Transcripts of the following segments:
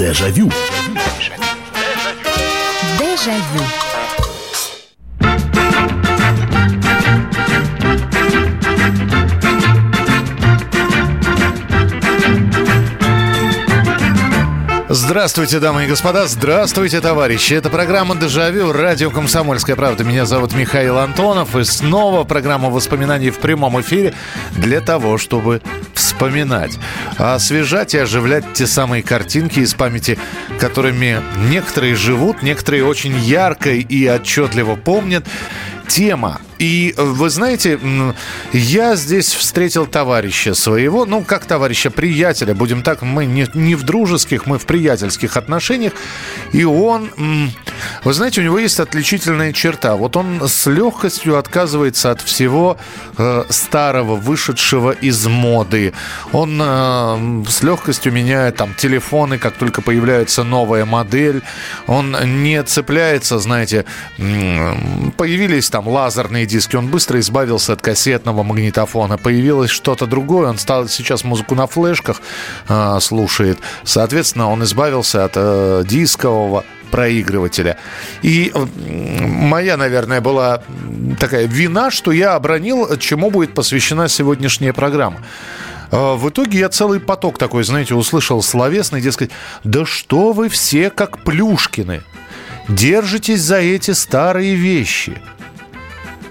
Дежавю. Дежавю. Здравствуйте, дамы и господа, здравствуйте, товарищи. Это программа «Дежавю», радио «Комсомольская правда». Меня зовут Михаил Антонов, и снова программа воспоминаний в прямом эфире для того, чтобы вспоминать, освежать и оживлять те самые картинки из памяти, которыми некоторые живут, некоторые очень ярко и отчетливо помнят. Тема и вы знаете, я здесь встретил товарища своего, ну, как товарища, приятеля, будем так, мы не, не в дружеских, мы в приятельских отношениях. И он, вы знаете, у него есть отличительная черта. Вот он с легкостью отказывается от всего э, старого, вышедшего из моды. Он э, с легкостью меняет там телефоны, как только появляется новая модель. Он не цепляется, знаете, появились там лазерные диски, он быстро избавился от кассетного магнитофона. Появилось что-то другое, он стал сейчас музыку на флешках э, слушает. Соответственно, он избавился от э, дискового проигрывателя. И моя, наверное, была такая вина, что я обронил, чему будет посвящена сегодняшняя программа. А, в итоге я целый поток такой, знаете, услышал словесный, дескать, да что вы все как Плюшкины, держитесь за эти старые вещи –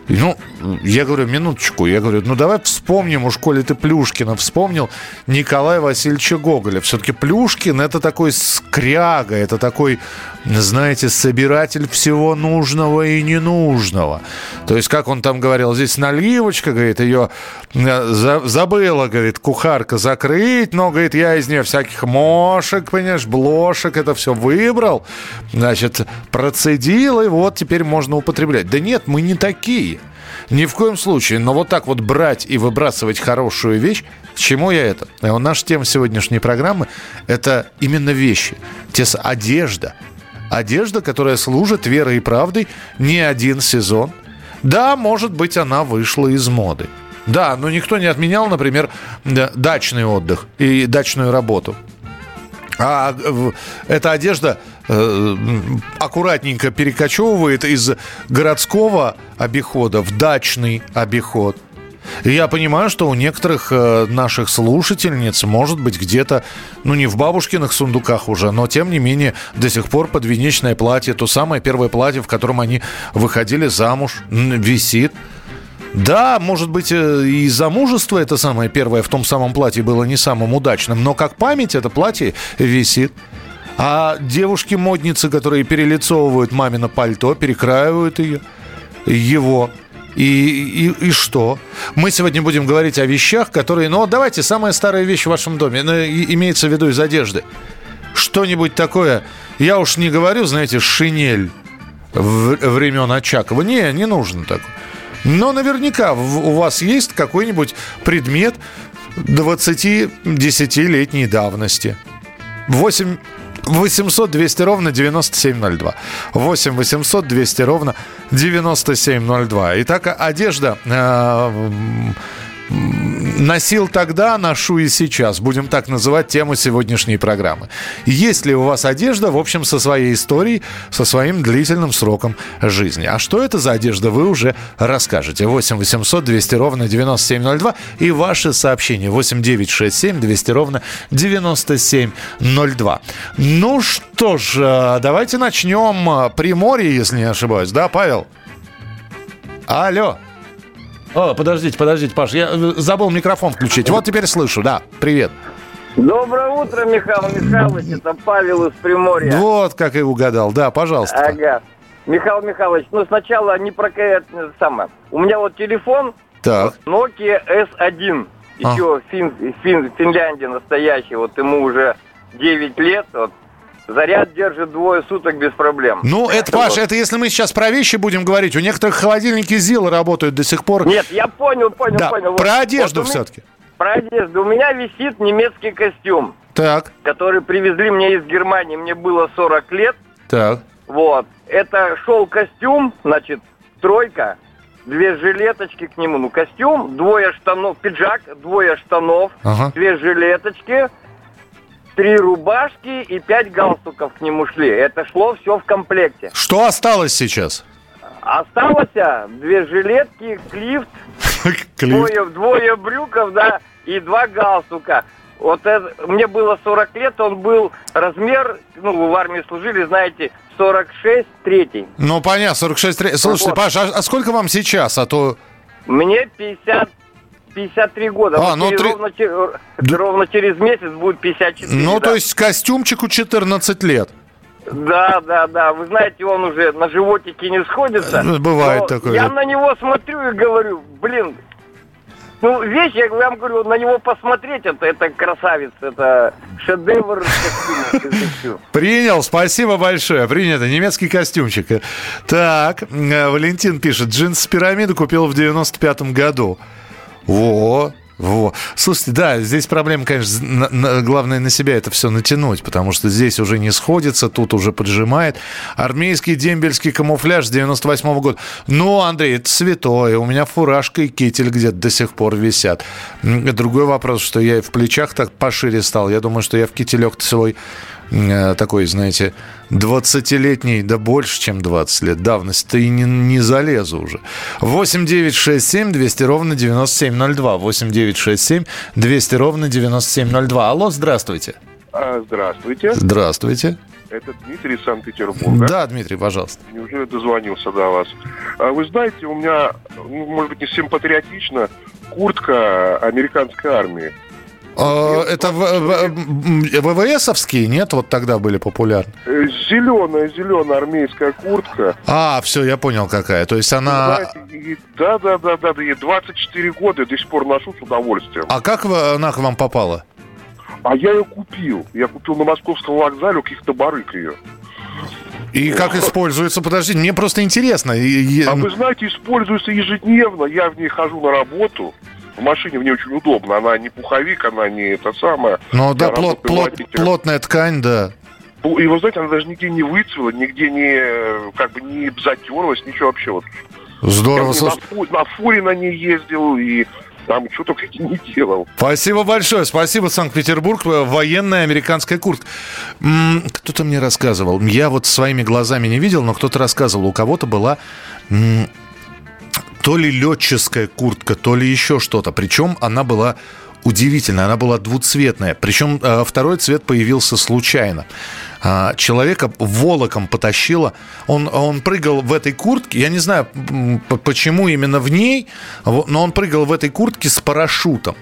ну, я говорю, минуточку, я говорю, ну давай вспомним, уж коли ты Плюшкина вспомнил, Николая Васильевича Гоголя. Все-таки Плюшкин это такой скряга, это такой, знаете, собиратель всего нужного и ненужного. То есть, как он там говорил, здесь наливочка, говорит, ее э, забыла, говорит, кухарка закрыть, но, говорит, я из нее всяких мошек, понимаешь, блошек, это все выбрал, значит, процедил, и вот теперь можно употреблять. Да нет, мы не такие. Ни в коем случае. Но вот так вот брать и выбрасывать хорошую вещь, к чему я это? Э, наша тема сегодняшней программы – это именно вещи. Тес одежда. Одежда, которая служит верой и правдой не один сезон. Да, может быть, она вышла из моды. Да, но никто не отменял, например, дачный отдых и дачную работу. А эта одежда э, аккуратненько перекочевывает из городского обихода в дачный обиход. Я понимаю, что у некоторых э, наших слушательниц может быть где-то, ну не в бабушкиных сундуках уже, но тем не менее до сих пор подвенечное платье, то самое первое платье, в котором они выходили замуж, висит. Да, может быть, э, и замужество это самое первое в том самом платье было не самым удачным, но как память это платье висит. А девушки-модницы, которые перелицовывают мамино пальто, перекраивают ее, его. И, и, и что? Мы сегодня будем говорить о вещах, которые... Ну, давайте, самая старая вещь в вашем доме, ну, имеется в виду из одежды. Что-нибудь такое, я уж не говорю, знаете, шинель времен Очакова. Не, не нужно такое. Но наверняка у вас есть какой-нибудь предмет 20-10-летней давности. 8 800 200 ровно 9702. 8 800 200 ровно 9702. Итак, одежда э, носил тогда, ношу и сейчас. Будем так называть тему сегодняшней программы. Есть ли у вас одежда, в общем, со своей историей, со своим длительным сроком жизни? А что это за одежда, вы уже расскажете. 8 800 200 ровно 9702 и ваши сообщения 8 9 6 7 200 ровно 9702. Ну что ж, э, давайте начнем э, Приморье, если не ошибаюсь. Да, Павел? Алло. О, подождите, подождите, Паш, я э, забыл микрофон включить. Вот теперь слышу, да. Привет. Доброе утро, Михаил Михайлович. Это Павел из Приморья. Вот как и угадал. Да, пожалуйста. Ага. Михаил Михайлович, ну сначала не про самое. У меня вот телефон так. Nokia S1. Еще а. фин, фин, Финляндия настоящий. Вот ему уже 9 лет. Вот Заряд держит двое суток без проблем. Ну, это, Паш, это если мы сейчас про вещи будем говорить, у некоторых холодильники ЗИЛ работают до сих пор. Нет, я понял, понял, да, понял. Про вот, одежду вот все-таки. Про одежду. У меня висит немецкий костюм. Так. Который привезли мне из Германии. Мне было 40 лет. Так. Вот. Это шел костюм, значит, тройка, две жилеточки к нему. Ну, костюм, двое штанов, пиджак, двое штанов, ага. две жилеточки, три рубашки и пять галстуков к нему шли. Это шло все в комплекте. Что осталось сейчас? Осталось две жилетки, клифт, Двое, двое брюков, да, и два галстука. Вот это, мне было 40 лет, он был размер, ну, вы в армии служили, знаете, 46 третий. Ну, понятно, 46 третий. Слушайте, вот. Паш, а, а сколько вам сейчас, а то... Мне 50 53 года. А, ну, три... ровно, ровно через месяц будет 54. Ну, да. то есть костюмчику 14 лет. Да, да, да. Вы знаете, он уже на животике не сходится. Ну, бывает такое. Я на него смотрю и говорю, блин, ну, вещь, я вам говорю, на него посмотреть, это, это красавец, это шедевр Принял, спасибо большое. Принято, немецкий костюмчик. Так, э, Валентин пишет, джинсы пирамиду купил в 95-м году. Во, во. Слушайте, да, здесь проблема, конечно, на, на, главное на себя это все натянуть, потому что здесь уже не сходится, тут уже поджимает. Армейский дембельский камуфляж с 98 -го года. Ну, Андрей, это святое. У меня фуражка и китель где-то до сих пор висят. Другой вопрос, что я в плечах так пошире стал. Я думаю, что я в кителек свой такой, знаете, 20-летний, да больше, чем 20 лет давности, ты и не, не залезу уже. 8 9 6 7 200 ровно 9702. 8 9 6 7 200 ровно 9702. Алло, здравствуйте. А, здравствуйте. Здравствуйте. Это Дмитрий из Санкт-Петербурга. Да, Дмитрий, пожалуйста. Неужели дозвонился до вас? А вы знаете, у меня, ну, может быть, не всем патриотично, куртка американской армии. А, это ВВСовские, нет? Вот тогда были популярны. Зеленая, зеленая армейская куртка. А, все, я понял какая. То есть она... да, да, да, да, да, 24 года до сих пор ношу с удовольствием. А как она к вам попала? А я ее купил. Я купил на московском вокзале у каких-то барыг ее. И как используется? Подождите, мне просто интересно. А вы знаете, используется ежедневно. Я в ней хожу на работу в машине мне очень удобно. Она не пуховик, она не это самое. Ну да, плот, плот, плотная ткань, да. И вы знаете, она даже нигде не выцвела, нигде не как бы не затерлась, ничего вообще вот. Здорово. Я на, фу, на фуре на ней ездил и там что только не делал. Спасибо большое. Спасибо, Санкт-Петербург. Военная американская куртка. Кто-то мне рассказывал. Я вот своими глазами не видел, но кто-то рассказывал. У кого-то была то ли летческая куртка, то ли еще что-то. Причем она была удивительная, она была двуцветная. Причем э, второй цвет появился случайно. А, человека волоком потащило. Он, он прыгал в этой куртке. Я не знаю, почему именно в ней, но он прыгал в этой куртке с парашютом.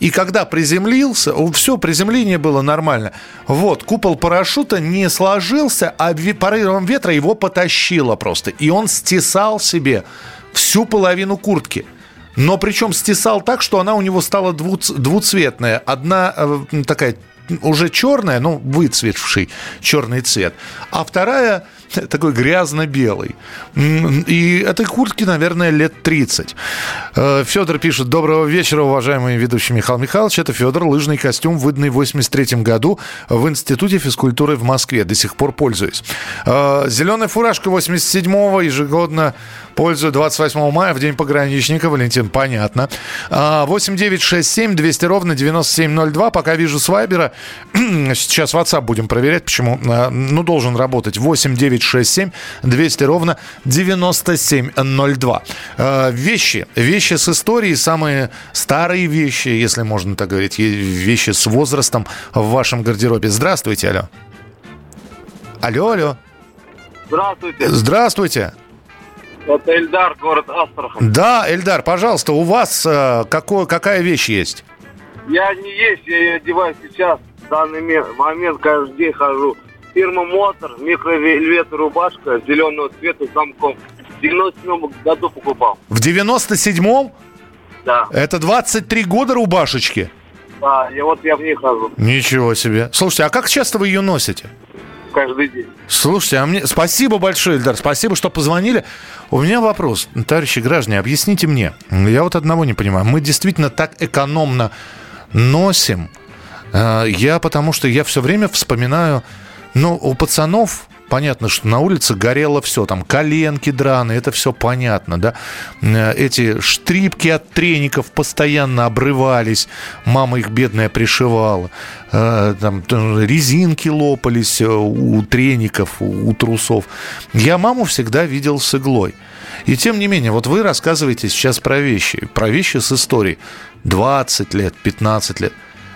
И когда приземлился, все, приземление было нормально. Вот, купол парашюта не сложился, а порывом ветра его потащило просто. И он стесал себе всю половину куртки. Но причем стесал так, что она у него стала двуцветная. Одна э, такая уже черная, ну, выцветший черный цвет, а вторая такой грязно-белый. И этой куртке, наверное, лет 30. Э, Федор пишет, доброго вечера, уважаемый ведущий Михаил Михайлович. Это Федор, лыжный костюм, выданный в 83 году в Институте физкультуры в Москве. До сих пор пользуюсь. Э, Зеленая фуражка 87-го, ежегодно пользую 28 мая, в День пограничника. Валентин, понятно. 8967 200 ровно 9702. Пока вижу с Вайбера. Сейчас WhatsApp будем проверять, почему. Э, ну, должен работать. 8967 200 ровно 9702. Э, вещи. Вещи с историей. Самые старые вещи, если можно так говорить. Вещи с возрастом в вашем гардеробе. Здравствуйте, алло. Алло, алло. Здравствуйте. Здравствуйте. Это Эльдар, город Астрахань. Да, Эльдар, пожалуйста, у вас э, какой, какая вещь есть? Я не есть, я ее одеваю сейчас, в данный момент, каждый день хожу. Фирма Мотор, микровельвет рубашка зеленого цвета с замком. В 97 году покупал. В 97-м? Да. Это 23 года рубашечки? Да, и вот я в ней хожу. Ничего себе. Слушайте, а как часто вы ее носите? каждый день. Слушайте, а мне спасибо большое, Эльдар, спасибо, что позвонили. У меня вопрос, товарищи граждане, объясните мне. Я вот одного не понимаю. Мы действительно так экономно носим. Э, я потому что я все время вспоминаю, ну, у пацанов понятно, что на улице горело все, там коленки драные, это все понятно, да. Э, эти штрипки от треников постоянно обрывались, мама их бедная пришивала. Э, там резинки лопались у треников, у трусов. Я маму всегда видел с иглой. И тем не менее, вот вы рассказываете сейчас про вещи, про вещи с историей. 20 лет, 15 лет.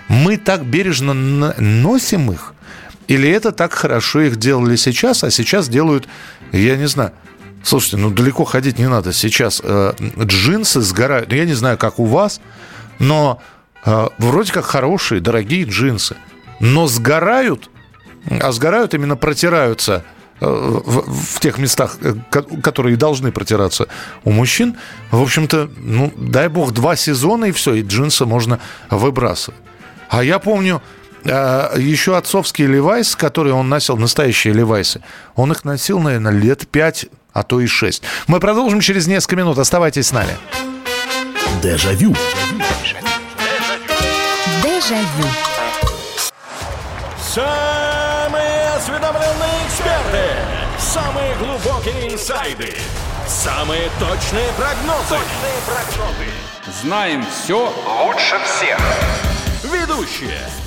Мы так бережно носим их? Или это так хорошо их делали сейчас, а сейчас делают, я не знаю, Слушайте, ну далеко ходить не надо. Сейчас э, джинсы сгорают. Я не знаю, как у вас, но э, вроде как хорошие, дорогие джинсы. Но сгорают, а сгорают именно протираются э, в, в тех местах, э, которые должны протираться у мужчин. В общем-то, ну, дай бог, два сезона и все, и джинсы можно выбрасывать. А я помню, еще отцовские левайсы, которые он носил, настоящие левайсы, он их носил, наверное, лет пять, а то и шесть. Мы продолжим через несколько минут. Оставайтесь с нами. Дежавю. Дежавю. Самые осведомленные эксперты. Самые глубокие инсайды. Самые точные прогнозы. Точные прогнозы. Знаем все лучше всех. Ведущие.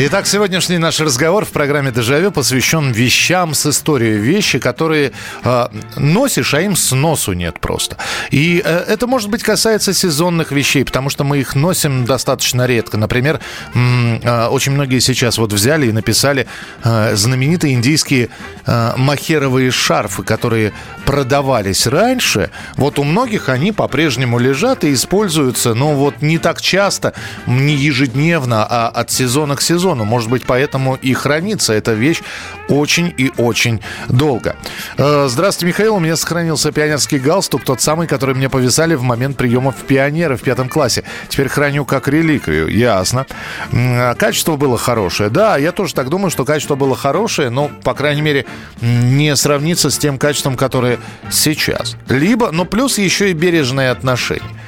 Итак, сегодняшний наш разговор в программе «Дежавю» посвящен вещам с историей. Вещи, которые э, носишь, а им сносу нет просто. И э, это, может быть, касается сезонных вещей, потому что мы их носим достаточно редко. Например, э, очень многие сейчас вот взяли и написали э, знаменитые индийские э, махеровые шарфы, которые продавались раньше. Вот у многих они по-прежнему лежат и используются, но вот не так часто, не ежедневно, а от сезона к сезону сезону. Может быть, поэтому и хранится эта вещь очень и очень долго. Э, здравствуйте, Михаил. У меня сохранился пионерский галстук, тот самый, который мне повисали в момент приема в пионеры в пятом классе. Теперь храню как реликвию. Ясно. А качество было хорошее. Да, я тоже так думаю, что качество было хорошее, но, по крайней мере, не сравнится с тем качеством, которое сейчас. Либо, но плюс еще и бережное отношение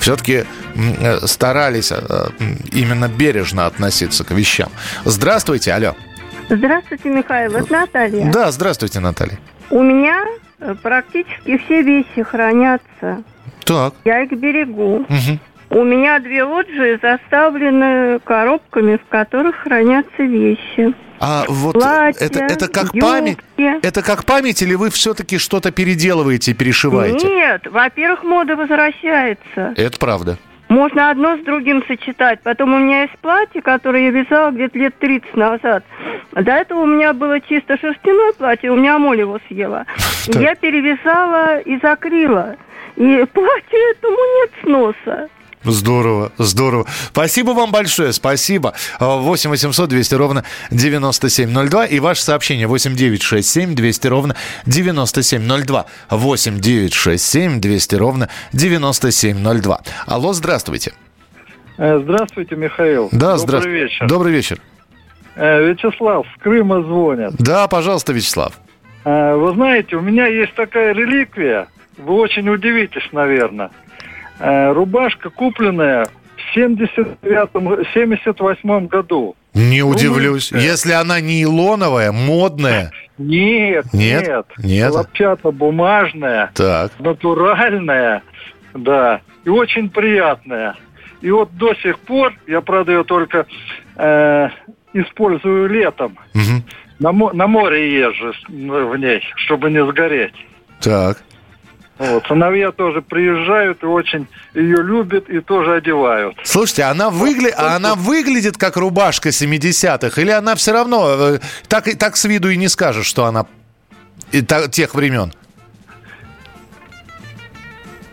все-таки э, старались э, именно бережно относиться к вещам. Здравствуйте, алло. Здравствуйте, Михаил. Это Наталья. Да, здравствуйте, Наталья. У меня э, практически все вещи хранятся. Так. Я их берегу. Угу. У меня две лоджии заставлены коробками, в которых хранятся вещи. А вот Платья, это, это как юбки. память? Это как память или вы все-таки что-то переделываете, перешиваете? Нет, во-первых, мода возвращается. Это правда. Можно одно с другим сочетать. Потом у меня есть платье, которое я вязала где-то лет 30 назад. До этого у меня было чисто шерстяное платье, у меня моль его съела. Я перевязала и закрыла. И платье этому нет сноса. Здорово, здорово. Спасибо вам большое, спасибо. 8 800 200 ровно 9702 и ваше сообщение 8 967 200 ровно 9702. 8 967 200 ровно 9702. Алло, здравствуйте. Э, здравствуйте, Михаил. Да, Добрый здравствуйте. вечер. Добрый вечер. Э, Вячеслав, с Крыма звонят. Да, пожалуйста, Вячеслав. Э, вы знаете, у меня есть такая реликвия. Вы очень удивитесь, наверное. Э, рубашка купленная в 78 году. Не удивлюсь. Румынская. Если она не илоновая, модная. Нет, нет, нет. нет. Хлопчато-бумажная. Так. Натуральная, да. И очень приятная. И вот до сих пор, я, правда, ее только э, использую летом. Угу. На, на море езжу в ней, чтобы не сгореть. Так. Вот, сыновья тоже приезжают и очень ее любят и тоже одевают. Слушайте, она, выгля... а она выглядит как рубашка 70-х? Или она все равно, э, так, так с виду и не скажешь, что она тех времен?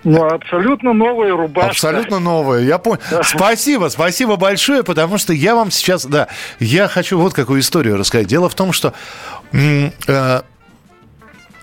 Ну, абсолютно новая рубашка. Абсолютно новая, я понял. Спасибо, спасибо большое, потому что я вам сейчас, да, я хочу вот какую историю рассказать. Дело в том, что э,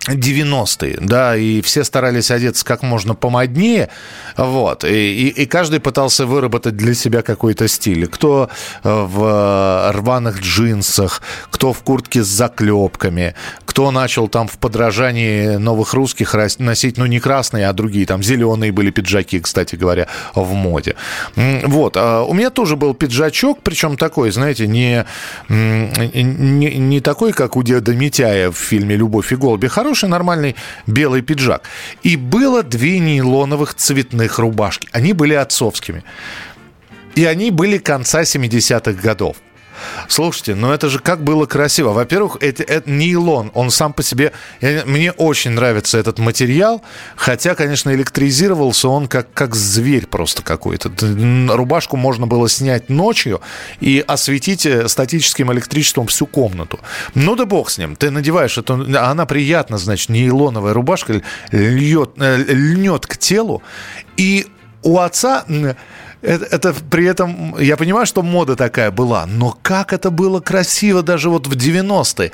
90-е, да, и все старались одеться как можно помоднее, вот, и, и, и каждый пытался выработать для себя какой-то стиль. Кто э, в рваных джинсах, кто в куртке с заклепками, кто начал там в подражании новых русских носить, ну, не красные, а другие, там, зеленые были пиджаки, кстати говоря, в моде. Вот, а у меня тоже был пиджачок, причем такой, знаете, не, не, не такой, как у деда Митяя в фильме «Любовь и голуби», хороший, хороший, нормальный белый пиджак. И было две нейлоновых цветных рубашки. Они были отцовскими. И они были конца 70-х годов. Слушайте, ну это же как было красиво. Во-первых, это, это нейлон, он сам по себе... Я, мне очень нравится этот материал, хотя, конечно, электризировался он как, как зверь просто какой-то. Рубашку можно было снять ночью и осветить э, статическим электричеством всю комнату. Ну да бог с ним. Ты надеваешь эту... Она приятно, значит, нейлоновая рубашка льет, э, льнет к телу. И у отца это, это при этом, я понимаю, что мода такая была, но как это было красиво даже вот в 90-е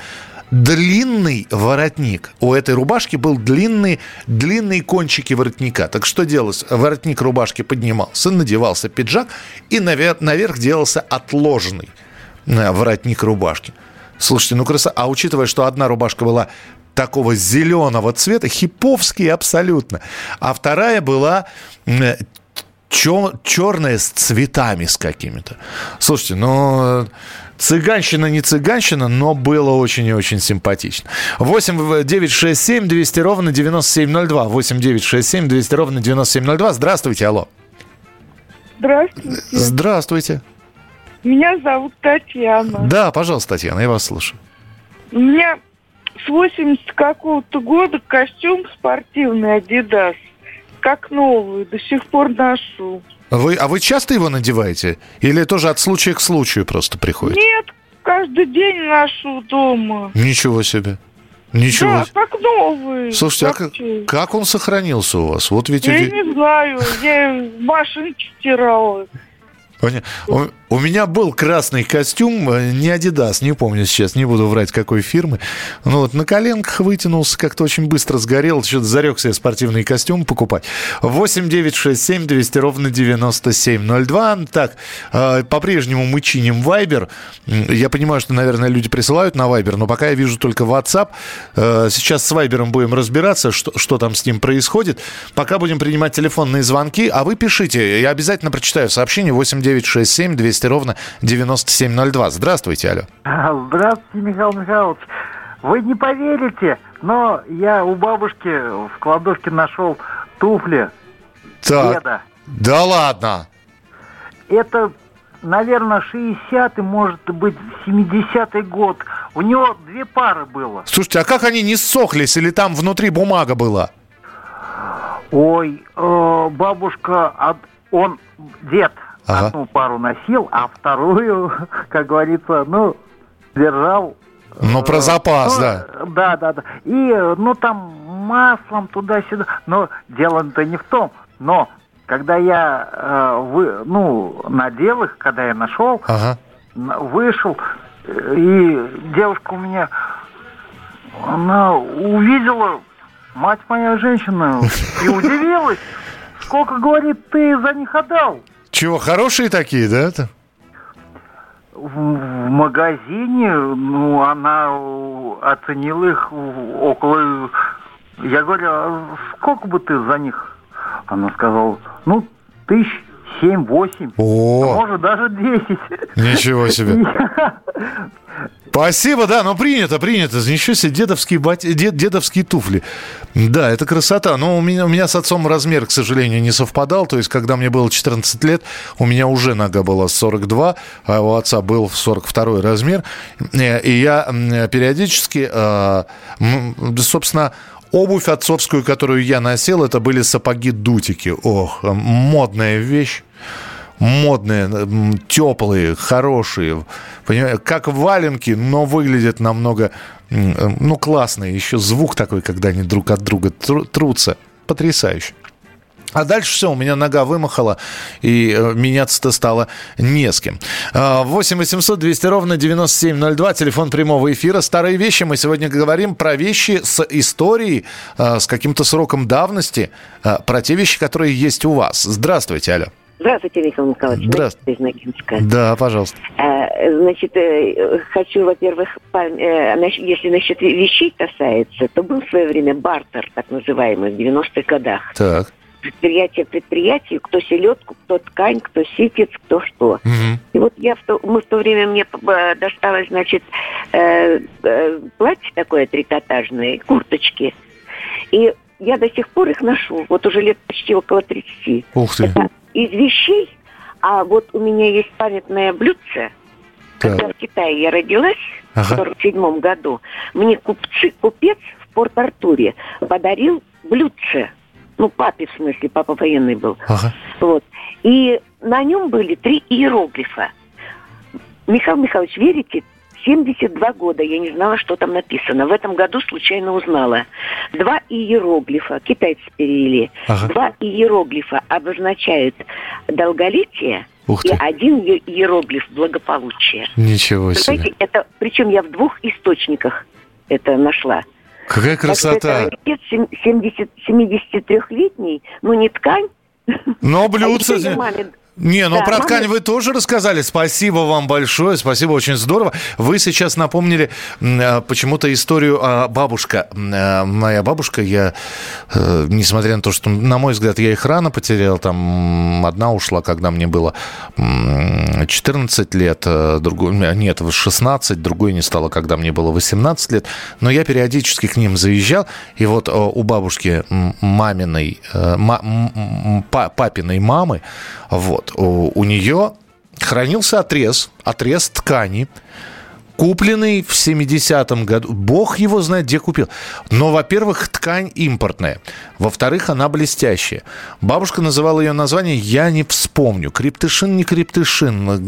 длинный воротник. У этой рубашки был длинный, длинные кончики воротника. Так что делалось? Воротник рубашки поднимался, надевался пиджак, и наверх, наверх делался отложенный э, воротник рубашки. Слушайте, ну красота. А учитывая, что одна рубашка была такого зеленого цвета, хиповский абсолютно, а вторая была э, чер, черное с цветами с какими-то. Слушайте, ну... Цыганщина не цыганщина, но было очень и очень симпатично. 8 9 6 7 200 ровно 9702. 8 9 6 7 200 ровно 9702. Здравствуйте, алло. Здравствуйте. Здравствуйте. Меня зовут Татьяна. Да, пожалуйста, Татьяна, я вас слушаю. У меня с 80 какого-то года костюм спортивный Adidas как новую, до сих пор ношу. Вы, а вы часто его надеваете? Или тоже от случая к случаю просто приходит? Нет, каждый день ношу дома. Ничего себе. Ничего. Да, как новый. Слушайте, а как, как он сохранился у вас? Вот ведь я уди... не знаю, я в машинке стирала. У, у меня был красный костюм, э, не Adidas, не помню сейчас, не буду врать, какой фирмы. Ну вот на коленках вытянулся, как-то очень быстро сгорел, что-то зарекся я спортивный костюм покупать. 8 9 6 7 200 ровно 9702. Так, э, по-прежнему мы чиним Viber. Я понимаю, что, наверное, люди присылают на Viber, но пока я вижу только WhatsApp. Э, сейчас с Viber будем разбираться, что, что там с ним происходит. Пока будем принимать телефонные звонки, а вы пишите. Я обязательно прочитаю сообщение 8 967 200 ровно 9702. Здравствуйте, алло. Здравствуйте, Михаил Михайлович. Вы не поверите, но я у бабушки в кладовке нашел туфли так. деда. Да ладно? Это, наверное, 60-й, может быть, 70-й год. У него две пары было. Слушайте, а как они не ссохлись или там внутри бумага была? Ой, э, бабушка, он, дед, ага. одну пару носил, а вторую, как говорится, ну, держал. Ну, про запас, ну, да. Да, да, да. И, ну, там маслом туда-сюда. Но дело-то не в том. Но когда я, э, вы, ну, надел их, когда я нашел, ага. вышел, и девушка у меня, она увидела, мать моя женщина, и удивилась, сколько, говорит, ты за них отдал. Чего, хорошие такие, да? это? В, магазине, ну, она оценила их около... Я говорю, а сколько бы ты за них? Она сказала, ну, тысяч семь-восемь, а может даже десять. Ничего себе. Спасибо, да, но принято, принято. Ничего себе, дедовские, бати, дед, дедовские туфли. Да, это красота. Но у меня, у меня с отцом размер, к сожалению, не совпадал. То есть, когда мне было 14 лет, у меня уже нога была 42, а у отца был 42 размер. Э, и я периодически, э, собственно, Обувь отцовскую, которую я носил, это были сапоги-дутики. Ох, модная вещь модные, теплые, хорошие. Понимаете, как валенки, но выглядят намного, ну, классные. Еще звук такой, когда они друг от друга трутся. Потрясающе. А дальше все, у меня нога вымахала, и э, меняться-то стало не с кем. 8 800 200 ровно 9702, телефон прямого эфира. Старые вещи. Мы сегодня говорим про вещи с историей, э, с каким-то сроком давности, э, про те вещи, которые есть у вас. Здравствуйте, алло. Здравствуйте, Михаил Николаевич. Здравствуйте. Да, пожалуйста. Значит, хочу, во-первых, если насчет вещей касается, то был в свое время бартер, так называемый, в 90-х годах. Так предприятие предприятию, кто селедку, кто ткань, кто ситец, кто что. Угу. И вот я в то, мы в то время мне досталось, значит, э, э, платье такое трикотажное, курточки. И я до сих пор их ношу, вот уже лет почти около 30. Ух ты. Это из вещей, а вот у меня есть памятное блюдце, так. когда в Китае я родилась, ага. в 47 году, мне купцы, купец в Порт-Артуре подарил блюдце ну, папе, в смысле, папа военный был. Ага. Вот. И на нем были три иероглифа. Михаил Михайлович, верите, 72 года я не знала, что там написано. В этом году случайно узнала. Два иероглифа, китайцы перевели. Ага. Два иероглифа обозначают долголетие Ух ты. и один иероглиф благополучие. Ничего себе. Это, причем я в двух источниках это нашла. Какая красота! Так, это 73-летний, ну не ткань. Но блюдце... А не, ну да, про ткань вы тоже рассказали. Спасибо вам большое, спасибо, очень здорово. Вы сейчас напомнили э, почему-то историю о бабушка. Э, моя бабушка, я, э, несмотря на то, что, на мой взгляд, я их рано потерял, там одна ушла, когда мне было 14 лет, другой, нет, 16, другой не стало, когда мне было 18 лет. Но я периодически к ним заезжал, и вот у бабушки маминой, папиной мамы, вот. У, у нее хранился отрез, отрез ткани, купленный в 70-м году. Бог его знает, где купил. Но, во-первых, ткань импортная. Во-вторых, она блестящая. Бабушка называла ее название, я не вспомню. Криптышин, не криптышин.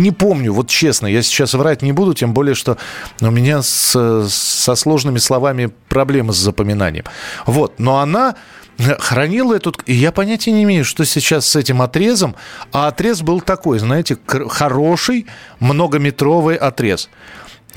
Не помню, вот честно. Я сейчас врать не буду, тем более, что у меня с, со сложными словами проблемы с запоминанием. Вот. Но она хранил эту... И я понятия не имею, что сейчас с этим отрезом. А отрез был такой, знаете, хороший многометровый отрез.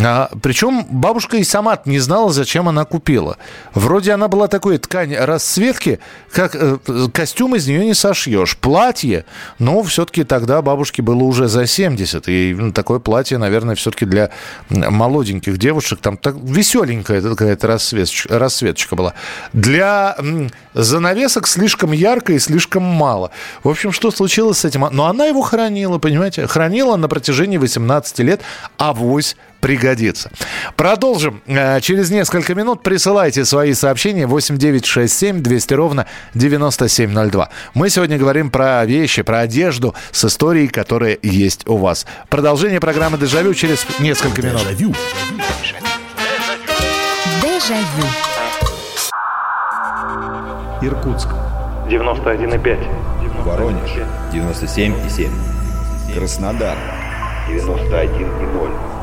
А, причем бабушка и сама не знала, зачем она купила. Вроде она была такой ткань расцветки, как э, костюм из нее не сошьешь. Платье, но все-таки тогда бабушке было уже за 70. И ну, такое платье, наверное, все-таки для молоденьких девушек. Там так веселенькая какая-то расцветочка, расцветочка была. Для м, занавесок слишком ярко и слишком мало. В общем, что случилось с этим? Но она его хранила, понимаете? Хранила на протяжении 18 лет, а вось пригодится. Продолжим. Э, через несколько минут присылайте свои сообщения 8967 200 ровно 9702. Мы сегодня говорим про вещи, про одежду с историей, которая есть у вас. Продолжение программы «Дежавю» через несколько минут. Дежавю. Дежавю. Иркутск. 91,5. Воронеж. 97,7. Краснодар. 91,0.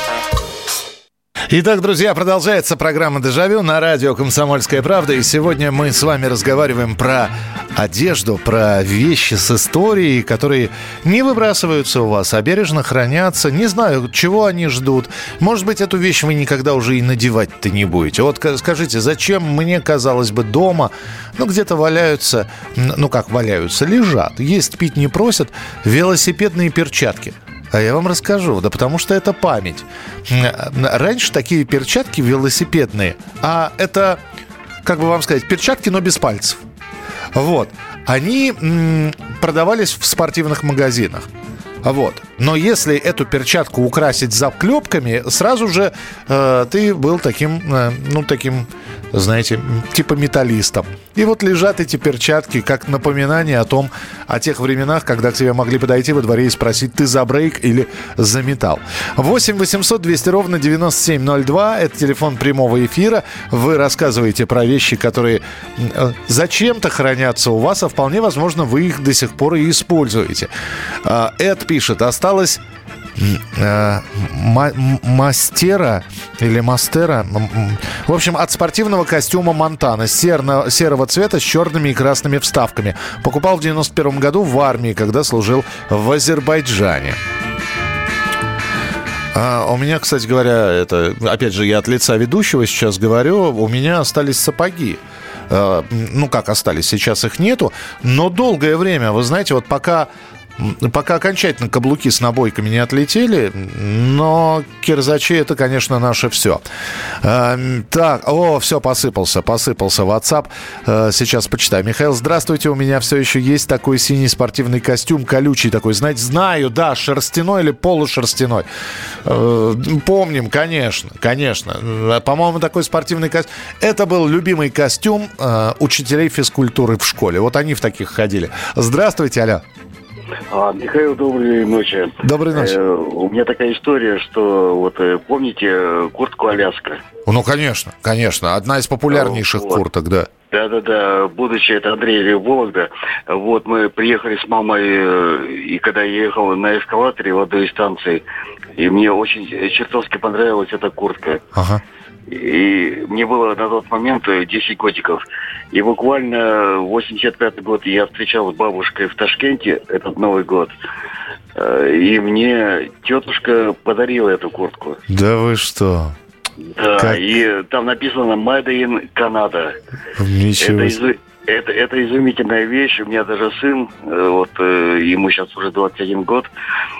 Итак, друзья, продолжается программа «Дежавю» на радио «Комсомольская правда». И сегодня мы с вами разговариваем про одежду, про вещи с историей, которые не выбрасываются у вас, а бережно хранятся. Не знаю, чего они ждут. Может быть, эту вещь вы никогда уже и надевать-то не будете. Вот скажите, зачем мне, казалось бы, дома, ну, где-то валяются, ну, как валяются, лежат, есть пить не просят, велосипедные перчатки – а я вам расскажу. Да потому что это память. Раньше такие перчатки велосипедные, а это, как бы вам сказать, перчатки, но без пальцев. Вот. Они продавались в спортивных магазинах. Вот. Но если эту перчатку украсить заклепками, сразу же э, ты был таким, э, ну, таким знаете, типа металлистом. И вот лежат эти перчатки как напоминание о том, о тех временах, когда к тебе могли подойти во дворе и спросить, ты за брейк или за металл. 8 800 200 ровно 9702. Это телефон прямого эфира. Вы рассказываете про вещи, которые э, зачем-то хранятся у вас, а вполне возможно, вы их до сих пор и используете. А, Эд пишет, осталось мастера или мастера. В общем, от спортивного костюма Монтана серно, серого цвета с черными и красными вставками. Покупал в 91 году в армии, когда служил в Азербайджане. А, у меня, кстати говоря, это, опять же, я от лица ведущего сейчас говорю, у меня остались сапоги а, ну как остались, сейчас их нету, но долгое время, вы знаете, вот пока Пока окончательно каблуки с набойками не отлетели, но кирзачи это, конечно, наше все. Эм, так, о, все, посыпался, посыпался WhatsApp. Э, сейчас почитаю. Михаил, здравствуйте, у меня все еще есть такой синий спортивный костюм, колючий такой, знаете, знаю, да, шерстяной или полушерстяной. Э, помним, конечно, конечно. Э, по-моему, такой спортивный костюм. Это был любимый костюм учителей физкультуры в школе. Вот они в таких ходили. Здравствуйте, Аля. А, Михаил, доброй ночи. Доброй ночи. Э, у меня такая история, что вот э, помните э, куртку Аляска? Ну, конечно, конечно. Одна из популярнейших вот. курток, да. Да-да-да, будучи это Андрей Вологда, вот мы приехали с мамой, э, и когда я ехал на эскалаторе в одной из станций, и мне очень чертовски понравилась эта куртка. Ага. И мне было на тот момент 10 годиков. И буквально 85 год я встречал с бабушкой в Ташкенте этот Новый год. Э, и мне тетушка подарила эту куртку. Да вы что? Да, как? и там написано Made in Canada. Ничего. Это, из, это, это изумительная вещь. У меня даже сын, э, вот э, ему сейчас уже 21 год,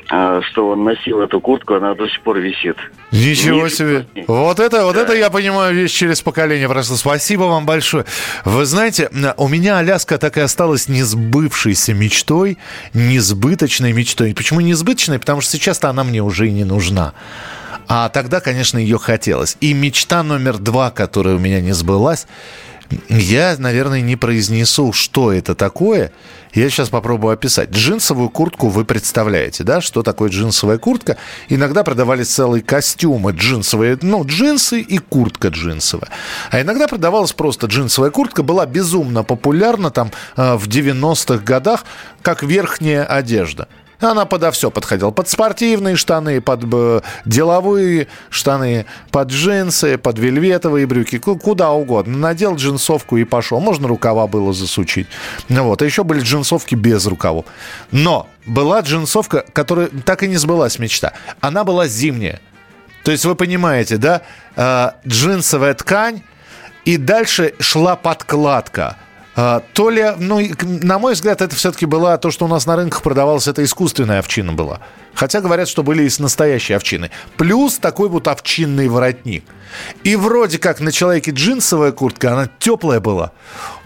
э, что он носил эту куртку, она до сих пор висит. Ничего Вещь себе. Вот это, вот да. это я понимаю вещь через поколение. Просто спасибо вам большое. Вы знаете, у меня Аляска так и осталась несбывшейся мечтой, несбыточной мечтой. Почему несбыточной? Потому что сейчас-то она мне уже и не нужна. А тогда, конечно, ее хотелось. И мечта номер два, которая у меня не сбылась, я, наверное, не произнесу, что это такое. Я сейчас попробую описать. Джинсовую куртку вы представляете, да, что такое джинсовая куртка? Иногда продавались целые костюмы джинсовые, ну, джинсы и куртка джинсовая. А иногда продавалась просто джинсовая куртка, была безумно популярна там э, в 90-х годах, как верхняя одежда. Она подо все подходила. Под спортивные штаны, под деловые штаны, под джинсы, под вельветовые брюки, куда угодно. Надел джинсовку и пошел. Можно рукава было засучить. Ну вот. А еще были джинсовки без рукавов. Но была джинсовка, которая так и не сбылась мечта. Она была зимняя. То есть вы понимаете, да? Э, джинсовая ткань, и дальше шла подкладка – а, то ли, ну, на мой взгляд, это все-таки была то, что у нас на рынках продавалось, это искусственная овчина была. Хотя говорят, что были и с настоящей овчины. Плюс такой вот овчинный воротник. И вроде как на человеке джинсовая куртка, она теплая была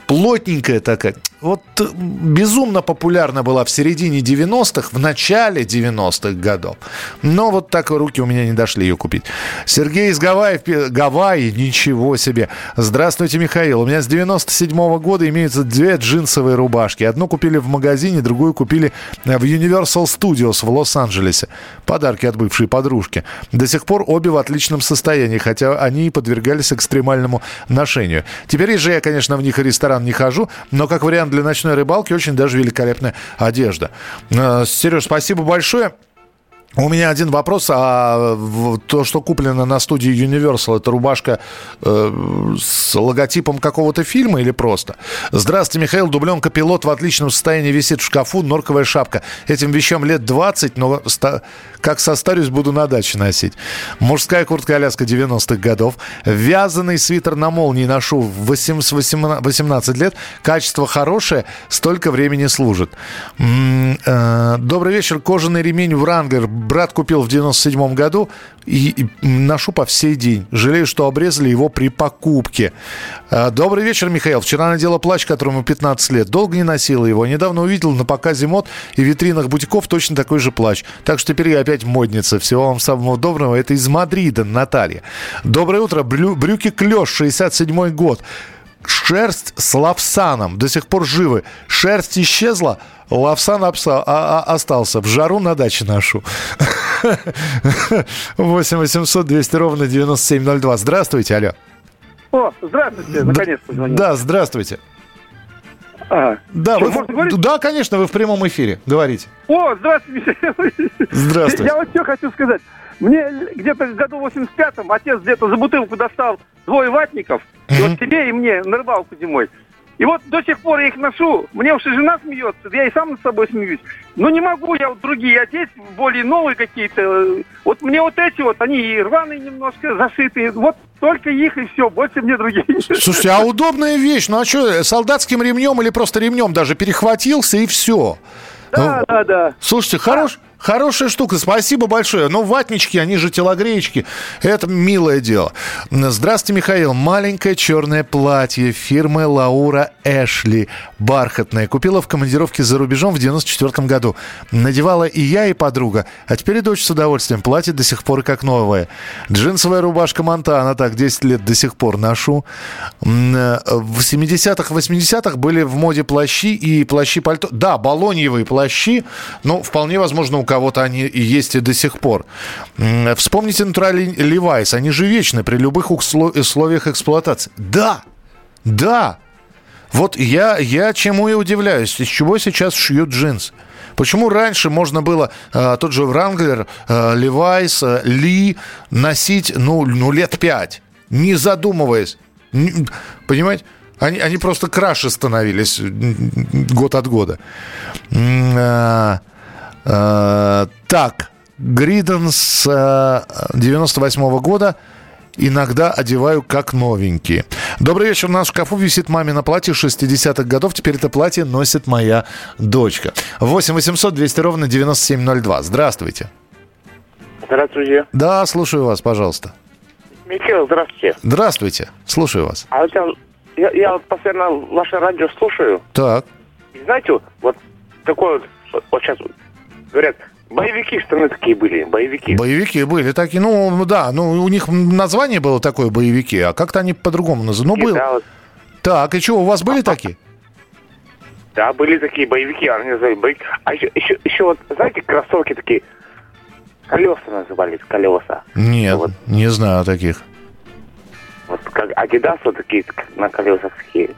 плотненькая такая. Вот э, безумно популярна была в середине 90-х, в начале 90-х годов. Но вот так руки у меня не дошли ее купить. Сергей из Гавайи, Гавайи, ничего себе. Здравствуйте, Михаил. У меня с 97-го года имеются две джинсовые рубашки. Одну купили в магазине, другую купили в Universal Studios в Лос-Анджелесе. Подарки от бывшей подружки. До сих пор обе в отличном состоянии, хотя они и подвергались экстремальному ношению. Теперь же я, конечно, в них и ресторан не хожу, но как вариант для ночной рыбалки очень даже великолепная одежда. Э, Сереж, спасибо большое. У меня один вопрос. А то, что куплено на студии Universal, это рубашка э, с логотипом какого-то фильма или просто? Здравствуйте, Михаил. Дубленка пилот в отличном состоянии висит в шкафу. Норковая шапка. Этим вещам лет 20, но ста- как состарюсь, буду на даче носить. Мужская куртка Аляска 90-х годов. Вязаный свитер на молнии ношу в 18 лет. Качество хорошее, столько времени служит. Э, добрый вечер. Кожаный ремень Врангер брат купил в 97 году и, ношу по всей день. Жалею, что обрезали его при покупке. А, добрый вечер, Михаил. Вчера надела плащ, которому 15 лет. Долго не носила его. Недавно увидел на показе мод и витринах бутиков точно такой же плащ. Так что теперь я опять модница. Всего вам самого доброго. Это из Мадрида, Наталья. Доброе утро. Брю, брюки Клеш, 67 год. Шерсть с лапсаном. До сих пор живы. Шерсть исчезла, лапсан обса, а, а, остался. В жару на даче ношу. 8 800 200 ровно 9702. Здравствуйте, алло. О, здравствуйте, наконец позвонил. Да, здравствуйте. А, да, что, вы, да, конечно, вы в прямом эфире. Говорите. О, здравствуйте. Здравствуйте. Я вот что хочу сказать. Мне где-то в году 85-м отец где-то за бутылку достал двое ватников. Mm-hmm. Вот тебе и мне на рыбалку зимой. И вот до сих пор я их ношу. Мне уж и жена смеется, я и сам над собой смеюсь. Но не могу я вот другие одеть, более новые какие-то. Вот мне вот эти вот, они и рваные немножко, зашитые. Вот только их и все, больше мне другие. Слушайте, а удобная вещь. Ну а что, солдатским ремнем или просто ремнем даже перехватился и все. Да, ну, да, да. Слушайте, хорош, Хорошая штука, спасибо большое. Ну, ватнички, они же телогреечки. Это милое дело. Здравствуйте, Михаил. Маленькое черное платье фирмы Лаура Эшли. Бархатное. Купила в командировке за рубежом в 94 году. Надевала и я, и подруга. А теперь и дочь с удовольствием. Платье до сих пор как новое. Джинсовая рубашка Монтана. Так, 10 лет до сих пор ношу. В 70-х, 80-х были в моде плащи и плащи-пальто. Да, балоньевые плащи. Но вполне возможно, у кого кого-то они есть и до сих пор. Вспомните натуральный Левайс. Они же вечны при любых условиях эксплуатации. Да, да. Вот я, я чему и удивляюсь. Из чего сейчас шьют джинсы? Почему раньше можно было э, тот же Вранглер, э, Левайс, э, Ли носить, ну, ну, лет пять, не задумываясь? Не, понимаете? Они, они просто краше становились год от года. Э, так, Гриден с 98 -го года иногда одеваю как новенькие. Добрый вечер. У нас в шкафу висит мамино платье 60-х годов. Теперь это платье носит моя дочка. 8 800 200 ровно 9702. Здравствуйте. Здравствуйте. Да, слушаю вас, пожалуйста. Михаил, здравствуйте. Здравствуйте. Слушаю вас. А это, я, я постоянно ваше радио слушаю. Так. И знаете, вот такой вот, вот сейчас говорят, Боевики штаны такие были, боевики. Боевики были такие, ну да, ну у них название было такое боевики, а как-то они по-другому называют. Ну, был. Да, вот. Так, и что, у вас были такие? Да, были такие боевики, они называли боевики. А еще, еще, еще вот, знаете, кроссовки такие, колеса назывались, колеса. Нет, вот. не знаю таких. Вот как Адидас вот такие на колесах такие.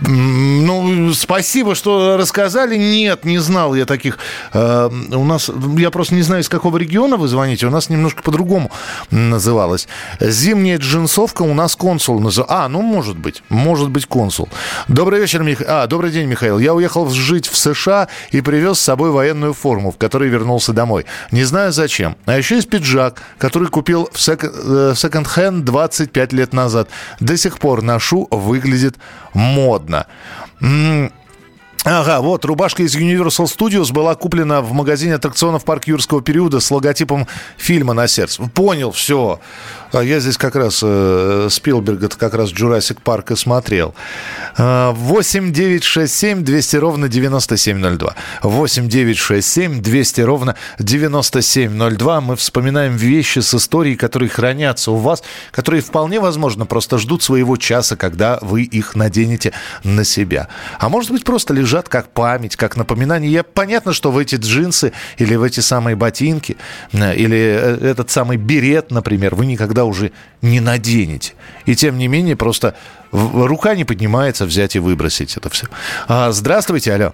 Ну, спасибо, что рассказали. Нет, не знал я таких. Э, у нас, я просто не знаю, из какого региона вы звоните. У нас немножко по-другому называлось. Зимняя джинсовка у нас консул называл. А, ну, может быть. Может быть, консул. Добрый вечер, Михаил. А, добрый день, Михаил. Я уехал жить в США и привез с собой военную форму, в которой вернулся домой. Не знаю зачем. А еще есть пиджак, который купил в э, секонд-хенд 25 лет назад. До сих пор ношу, выглядит модно. Ага, вот, рубашка из Universal Studios была куплена в магазине аттракционов парк юрского периода с логотипом фильма на сердце. Понял, все. А я здесь как раз э, Спилберга как раз Jurassic Парк и смотрел. 8 9 6 7 200 ровно 9702. 8 9 6 7 200 ровно 9702. Мы вспоминаем вещи с историей, которые хранятся у вас, которые вполне возможно просто ждут своего часа, когда вы их наденете на себя. А может быть просто лежат как память, как напоминание. Я, понятно, что в эти джинсы или в эти самые ботинки э, или э, этот самый берет, например, вы никогда никогда уже не наденете. И тем не менее, просто рука не поднимается взять и выбросить это все. А, здравствуйте, алло.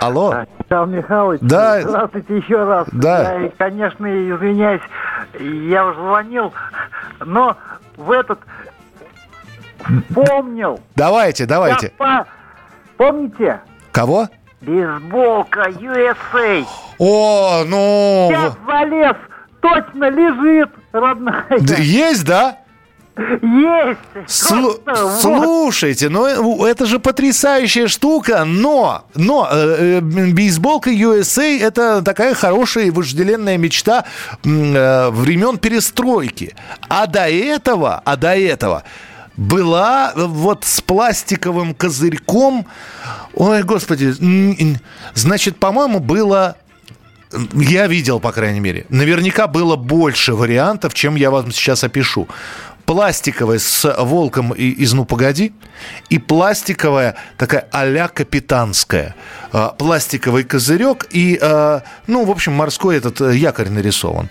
Алло. Михаил Михайлович, да. здравствуйте еще раз. Да. Я, конечно, извиняюсь, я уже звонил, но в этот помнил. Давайте, давайте. по... Помните? Кого? Бейсболка USA. О, ну... Сейчас залез, точно лежит родная. Есть, да? Есть! Слу- слушайте, ну это же потрясающая штука, но, но э, э, бейсболка USA это такая хорошая и вожделенная мечта э, времен перестройки. А до этого, а до этого была вот с пластиковым козырьком. Ой, господи, значит, по-моему, было я видел, по крайней мере. Наверняка было больше вариантов, чем я вам сейчас опишу пластиковая с волком из «Ну, погоди», и пластиковая такая а-ля капитанская. А, пластиковый козырек и, а, ну, в общем, морской этот э, якорь нарисован.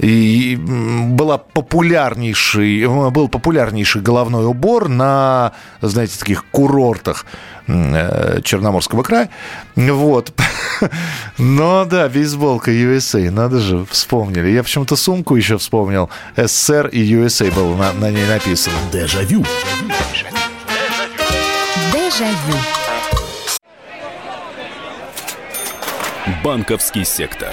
И была популярнейший, был популярнейший головной убор на, знаете, таких курортах э, Черноморского края. Вот. Но да, бейсболка USA, надо же, вспомнили. Я почему-то сумку еще вспомнил. СССР и USA было на, на ней написано. Дежавю. Дежавю. Банковский сектор.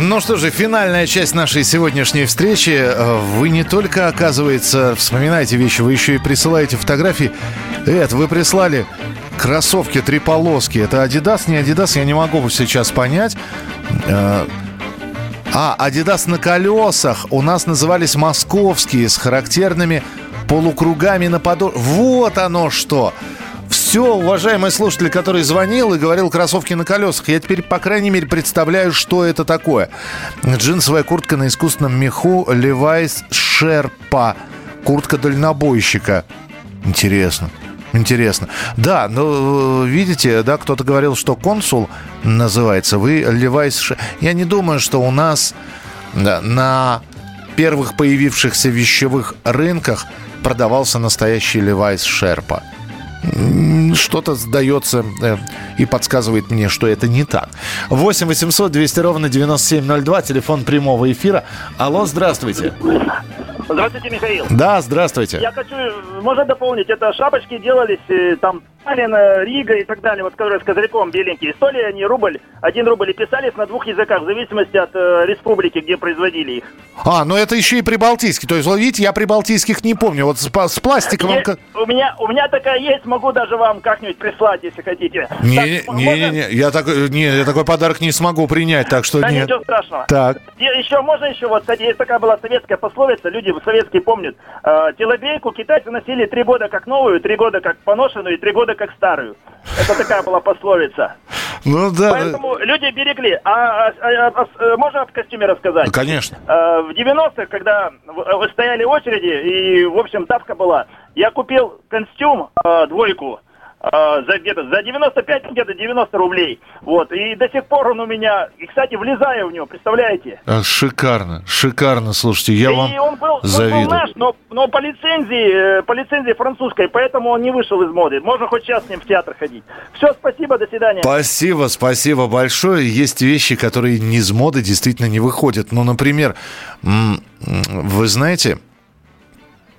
Ну что же, финальная часть нашей сегодняшней встречи. Вы не только, оказывается, вспоминаете вещи, вы еще и присылаете фотографии. Эд, вы прислали кроссовки три полоски. Это Adidas, не Adidas, я не могу сейчас понять. Э, а, Adidas на колесах. У нас назывались московские с характерными полукругами на подошве. Вот оно что! Все, уважаемый слушатель, который звонил и говорил кроссовки на колесах, я теперь, по крайней мере, представляю, что это такое. Джинсовая куртка на искусственном меху Levi's Sherpa. Куртка дальнобойщика. Интересно. Интересно. Да, ну, видите, да, кто-то говорил, что консул называется. Вы Levi's... Я не думаю, что у нас да, на первых появившихся вещевых рынках продавался настоящий Levi's Sherpa что-то сдается э, и подсказывает мне, что это не так. 8 800 200 ровно 9702, телефон прямого эфира. Алло, здравствуйте. Здравствуйте, Михаил. Да, здравствуйте. Я хочу, можно дополнить, это шапочки делались э, там Сталин, Рига и так далее, вот которые с козырьком беленькие. Стоили они рубль, один рубль и писались на двух языках, в зависимости от э, республики, где производили их. А, ну это еще и прибалтийский. То есть, вот видите, я прибалтийских не помню. Вот с, с пластиковым... Есть, у, меня, у меня такая есть, могу даже вам как-нибудь прислать, если хотите. Не, так, не, можно... не, не, я, так, не, я такой подарок не смогу принять, так что да нет. ничего страшного. Так. Еще, можно еще, вот, кстати, есть такая была советская пословица, люди советские помнят. Э, телобейку китайцы носили три года как новую, три года как поношенную и три года как старую. Это такая была пословица. Ну да. Поэтому люди берегли. А, а, а, а, а можно в костюме рассказать? Ну, конечно. А, в 90-х, когда вы стояли в очереди, и, в общем, давка была, я купил костюм, а, двойку, а, за где-то за 95 где-то 90 рублей. Вот. И до сих пор он у меня. И, кстати, влезаю в него, представляете? А, шикарно, шикарно, слушайте, я и вам он был, завидую. Он был наш, но, но по лицензии, э, по лицензии французской, поэтому он не вышел из моды. Можно хоть сейчас с ним в театр ходить. Все, спасибо, до свидания. Спасибо, спасибо большое. Есть вещи, которые не из моды действительно не выходят. Ну, например, вы знаете,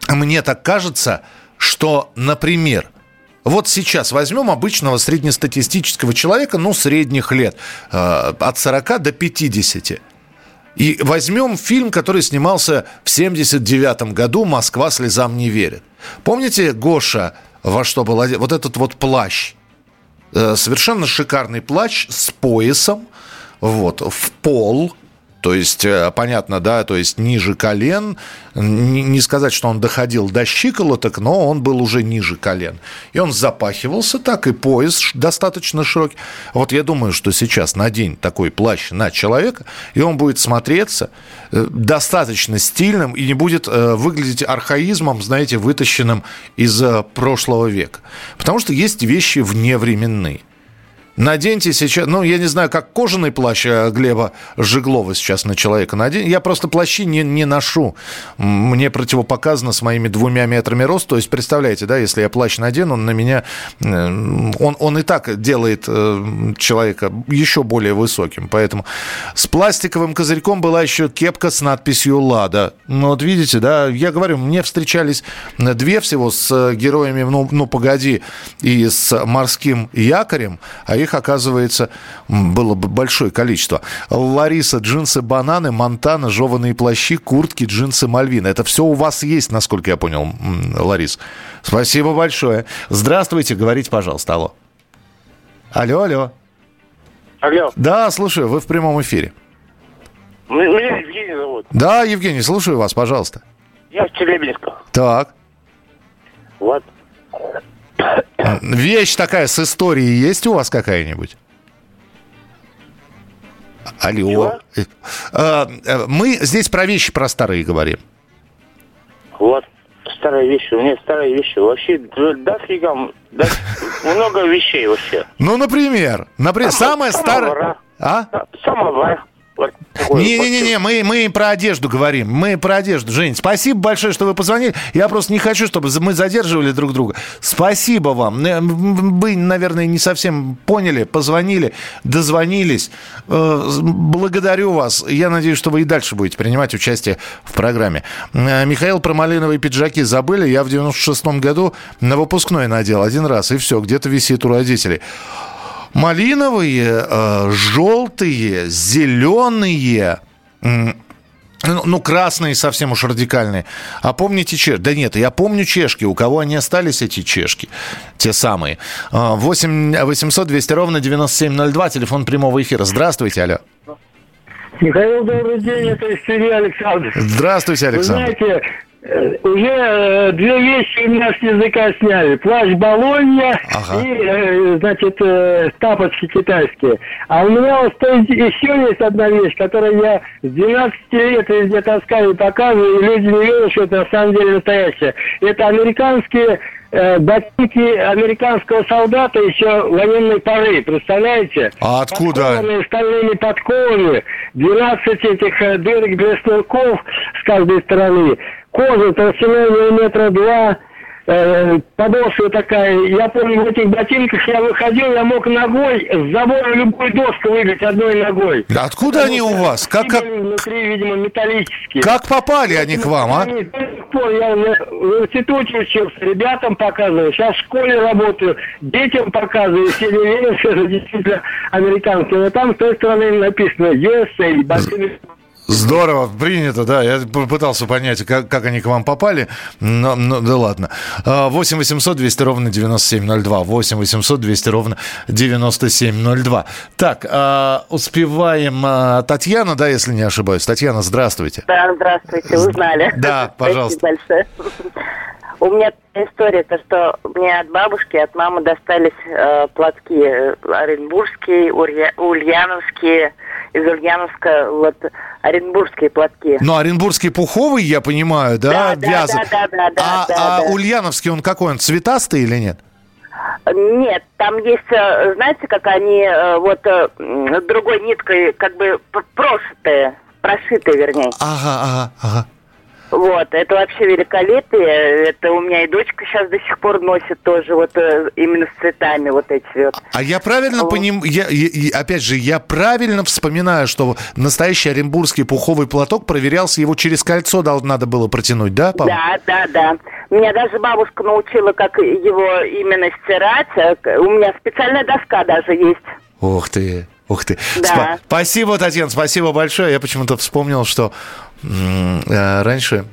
мне так кажется, что, например, вот сейчас возьмем обычного среднестатистического человека, ну, средних лет, э, от 40 до 50. И возьмем фильм, который снимался в 79 году «Москва слезам не верит». Помните, Гоша, во что был одет? Вот этот вот плащ. Э, совершенно шикарный плащ с поясом, вот, в пол – то есть, э, понятно, да, то есть ниже колен. Не сказать, что он доходил до щиколоток, но он был уже ниже колен. И он запахивался так, и пояс достаточно широкий. Вот я думаю, что сейчас надень такой плащ на человека, и он будет смотреться э, достаточно стильным и не будет э, выглядеть архаизмом, знаете, вытащенным из прошлого века. Потому что есть вещи вневременные. Наденьте сейчас, ну, я не знаю, как кожаный плащ э, Глеба Жиглова сейчас на человека надень. Я просто плащи не, не ношу. Мне противопоказано с моими двумя метрами роста. То есть, представляете, да, если я плащ надену, он на меня... Э, он, он и так делает э, человека еще более высоким. Поэтому с пластиковым козырьком была еще кепка с надписью «Лада». Ну, вот видите, да, я говорю, мне встречались две всего с героями «Ну, ну погоди» и с морским якорем, а их, оказывается, было бы большое количество. Лариса, джинсы бананы, Монтана, жеванные плащи, куртки, джинсы Мальвина. Это все у вас есть, насколько я понял, Ларис. Спасибо большое. Здравствуйте, говорите, пожалуйста, алло. Алло, алло. Алло. Да, слушаю, вы в прямом эфире. Меня Евгений зовут. Да, Евгений, слушаю вас, пожалуйста. Я в Челябинске. Так. Вот. Вещь такая с историей есть у вас какая-нибудь? Алло. А, мы здесь про вещи про старые говорим. Вот, старые вещи. У меня старые вещи. Вообще, дофига, да, много вещей вообще. Ну, например, например, самое старое... А? Самовар. Не-не-не, мы, мы про одежду говорим. Мы про одежду. Жень, спасибо большое, что вы позвонили. Я просто не хочу, чтобы мы задерживали друг друга. Спасибо вам. Вы, наверное, не совсем поняли, позвонили, дозвонились. Э, благодарю вас. Я надеюсь, что вы и дальше будете принимать участие в программе. Э, Михаил про малиновые пиджаки забыли. Я в 96-м году на выпускной надел один раз, и все, где-то висит у родителей малиновые, э, желтые, зеленые. Ну, ну, красные совсем уж радикальные. А помните чешки? Да нет, я помню чешки. У кого они остались, эти чешки? Те самые. 8 800 200 ровно 9702, телефон прямого эфира. Здравствуйте, алло. Михаил, добрый день, это из Александр. Здравствуйте, Александр. Вы знаете, уже э, две вещи у меня с языка сняли. Плащ Болонья ага. и, э, значит, тапочки китайские. А у меня еще есть одна вещь, которую я с 12 лет везде таскаю и показываю, и люди не верят, что это на самом деле настоящее. Это американские э, ботинки американского солдата еще военной поры, представляете? А откуда? Подкованные стальными подковами, 12 этих дырок блестков с каждой стороны кожа толщиной метра два, э, подошва такая. Я помню, в этих ботинках я выходил, я мог ногой с забора любую доску выбить одной ногой. Да откуда Потому они у вас? Как, как... Внутри, видимо, металлические. Как попали они к вам, а? Они, до сих пор я в институте учился, ребятам показываю, сейчас в школе работаю, детям показываю, все не что это действительно американские. Но там с той стороны написано USA, ботинок Здорово, принято, да. Я пытался понять, как, как они к вам попали, но, но да ладно. 8 800 200 ровно 9702. 8 800 200 ровно 9702. Так, а, успеваем а, Татьяна, да, если не ошибаюсь. Татьяна, здравствуйте. Да, здравствуйте, узнали. Да, пожалуйста. Спасибо большое. У меня история, то что мне от бабушки, от мамы достались э, платки э, оренбургские, Улья, ульяновские, из Ульяновска, вот, оренбургские платки. Ну, оренбургский пуховый, я понимаю, да, да вязан? Да, да, да, да, а, да, а да. ульяновский, он какой, он цветастый или нет? Нет, там есть, э, знаете, как они э, вот другой ниткой как бы прошитые, прошитые, вернее. Ага, ага, ага. Вот, это вообще великолепие. Это у меня и дочка сейчас до сих пор носит тоже вот э, именно с цветами вот эти вот. А я правильно вот. понимаю, я, я, опять же, я правильно вспоминаю, что настоящий оренбургский пуховый платок проверялся, его через кольцо надо было протянуть, да, папа? Да, да, да. Меня даже бабушка научила, как его именно стирать. Э, у меня специальная доска даже есть. Ух ты. Ух ты. Да. Сп- спасибо, Татьяна, спасибо большое. Я почему-то вспомнил, что раньше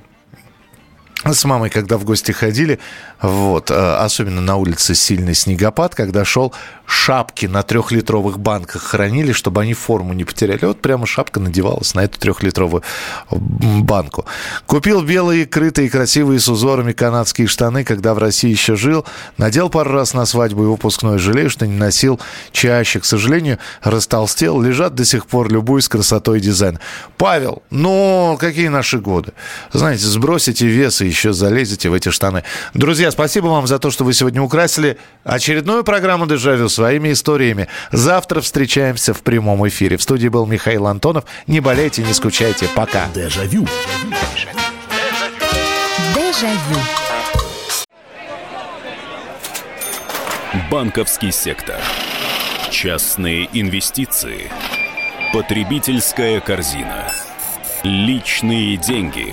с мамой, когда в гости ходили, вот, э, особенно на улице сильный снегопад, когда шел, шапки на трехлитровых банках хранили, чтобы они форму не потеряли. Вот прямо шапка надевалась на эту трехлитровую банку. Купил белые, крытые, красивые с узорами канадские штаны, когда в России еще жил. Надел пару раз на свадьбу и выпускной. Жалею, что не носил чаще. К сожалению, растолстел. Лежат до сих пор, любую с красотой дизайн. Павел, ну, какие наши годы? Знаете, сбросите вес и еще залезете в эти штаны. Друзья, Друзья, спасибо вам за то, что вы сегодня украсили очередную программу «Дежавю» своими историями. Завтра встречаемся в прямом эфире. В студии был Михаил Антонов. Не болейте, не скучайте. Пока. Дежавю. Дежавю. Банковский сектор. Частные инвестиции. Потребительская корзина. Личные деньги.